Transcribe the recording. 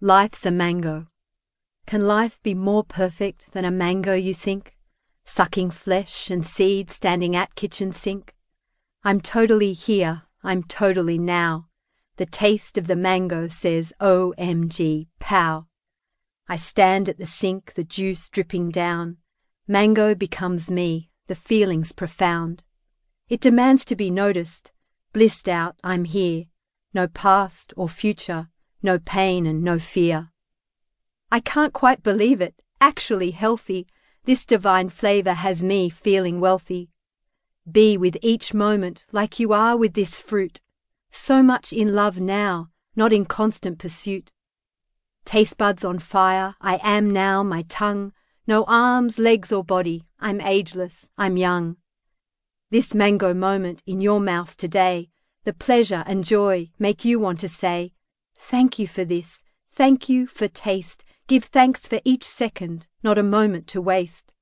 Life's a mango. Can life be more perfect than a mango, you think? Sucking flesh and seed standing at kitchen sink? I'm totally here, I'm totally now. The taste of the mango says OMG, pow. I stand at the sink, the juice dripping down. Mango becomes me, the feeling's profound. It demands to be noticed. Blissed out, I'm here. No past or future, no pain and no fear. I can't quite believe it, actually healthy, this divine flavor has me feeling wealthy. Be with each moment like you are with this fruit, so much in love now, not in constant pursuit. Taste buds on fire, I am now my tongue, no arms, legs or body, I'm ageless, I'm young. This mango moment in your mouth today, the pleasure and joy make you want to say, Thank you for this. Thank you for taste. Give thanks for each second, not a moment to waste.